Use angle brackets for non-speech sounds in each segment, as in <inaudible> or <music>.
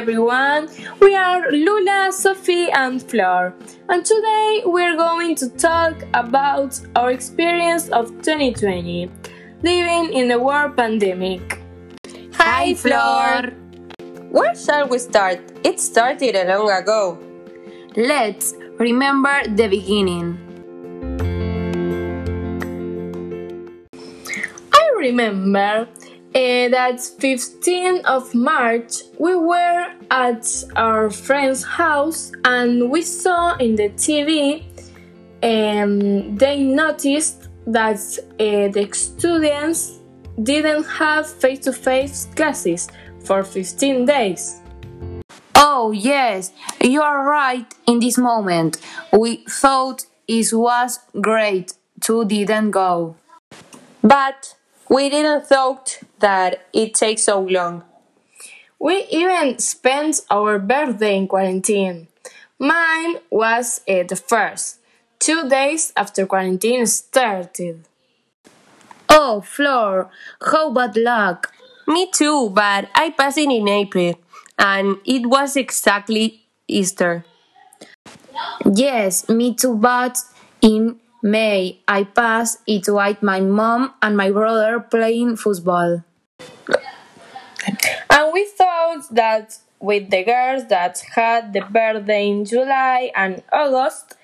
everyone! We are Lula, Sophie, and Flor, and today we're going to talk about our experience of 2020 living in the world pandemic. Hi, Flor! Where shall we start? It started a long ago. Let's remember the beginning. I remember uh, that 15th of March we were at our friend's house and we saw in the TV um, they noticed that uh, the students didn't have face-to-face classes for 15 days. Oh, yes, you are right in this moment. We thought it was great to didn't go. But we didn't thought that it takes so long. We even spent our birthday in quarantine. Mine was uh, the first, two days after quarantine started. Oh, Flor, how bad luck. Me too, but I passed it in April, and it was exactly Easter. Yes, me too, but in May I pass it with my mom and my brother playing football. And we thought that with the girls that had the birthday in July and August,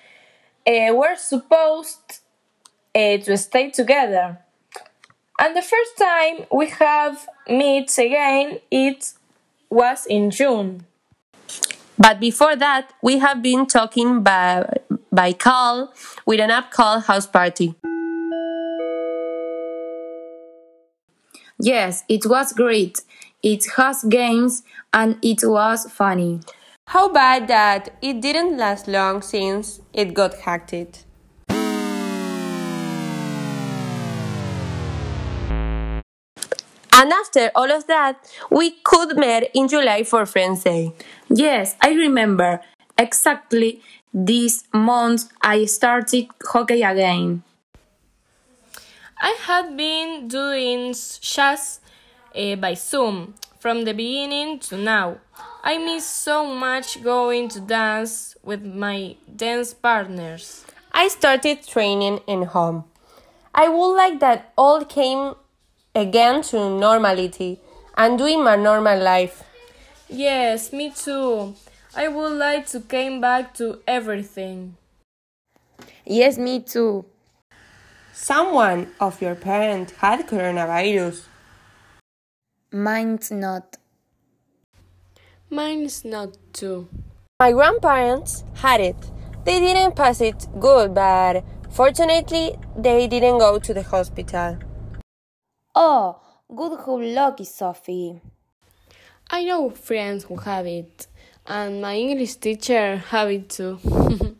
uh, were supposed uh, to stay together. And the first time we have meets again, it was in June. But before that, we have been talking by, by call with an app called House Party. Yes, it was great. It has games and it was funny. How bad that it didn't last long since it got hacked. And after all of that, we could meet in July for Friends Day. Yes, I remember. Exactly this month I started hockey again. I had been doing jazz uh, by Zoom from the beginning to now. I miss so much going to dance with my dance partners. I started training in home. I would like that all came again to normality and doing my normal life. Yes, me too. I would like to came back to everything. Yes, me too. Someone of your parents had coronavirus. Mine's not. Mine's not too. My grandparents had it. They didn't pass it good, but fortunately, they didn't go to the hospital. Oh, good how lucky, Sophie. I know friends who have it, and my English teacher have it too. <laughs>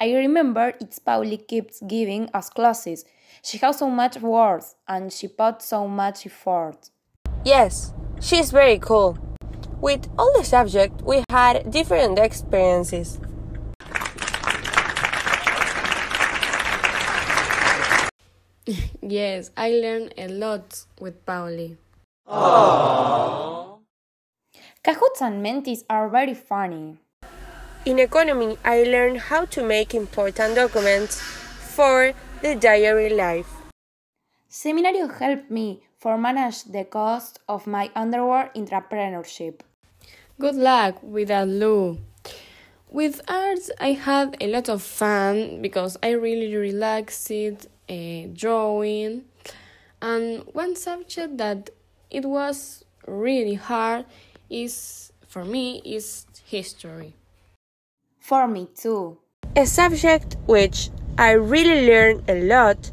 I remember it's Pauli keeps giving us classes. She has so much words and she put so much effort. Yes, she's very cool. With all the subjects, we had different experiences. <laughs> yes, I learned a lot with Pauli. Kahoots and Mentis are very funny. In economy, I learned how to make important documents for the diary life. Seminario helped me for manage the cost of my underwear entrepreneurship. Good luck with that, Lou. With arts, I had a lot of fun because I really relaxed it, uh, drawing, and one subject that it was really hard is for me is history. For me too. A subject which I really learned a lot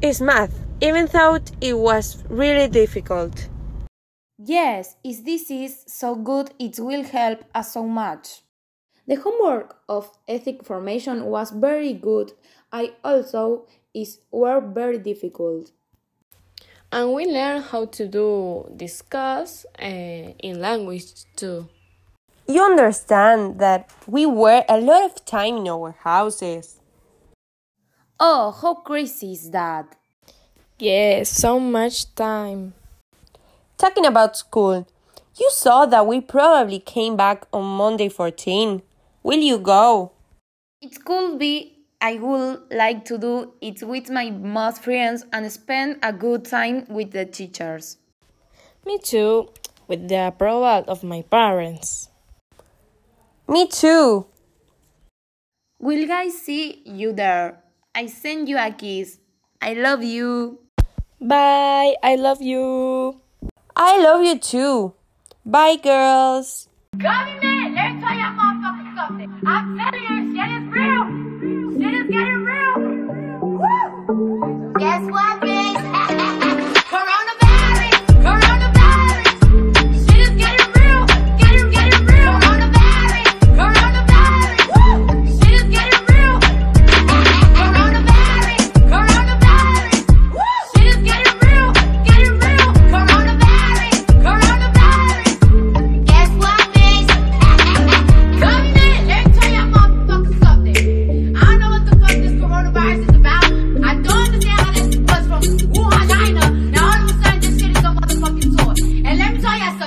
is math, even though it was really difficult. Yes, if this is so good, it will help us so much. The homework of ethic formation was very good. I also is were very difficult. and we learn how to do discuss uh, in language too. You understand that we were a lot of time in our houses. Oh, how crazy is that? Yes, so much time. Talking about school, you saw that we probably came back on Monday 14. Will you go? It could be I would like to do it with my most friends and spend a good time with the teachers. Me too, with the approval of my parents. Me too. Will I see you there? I send you a kiss. I love you. Bye, I love you. I love you too. Bye, girls. Gummy man, let me tell y'all motherfuckers something. I'm telling you, shit is real. Shit is getting real. Woo! Guess what?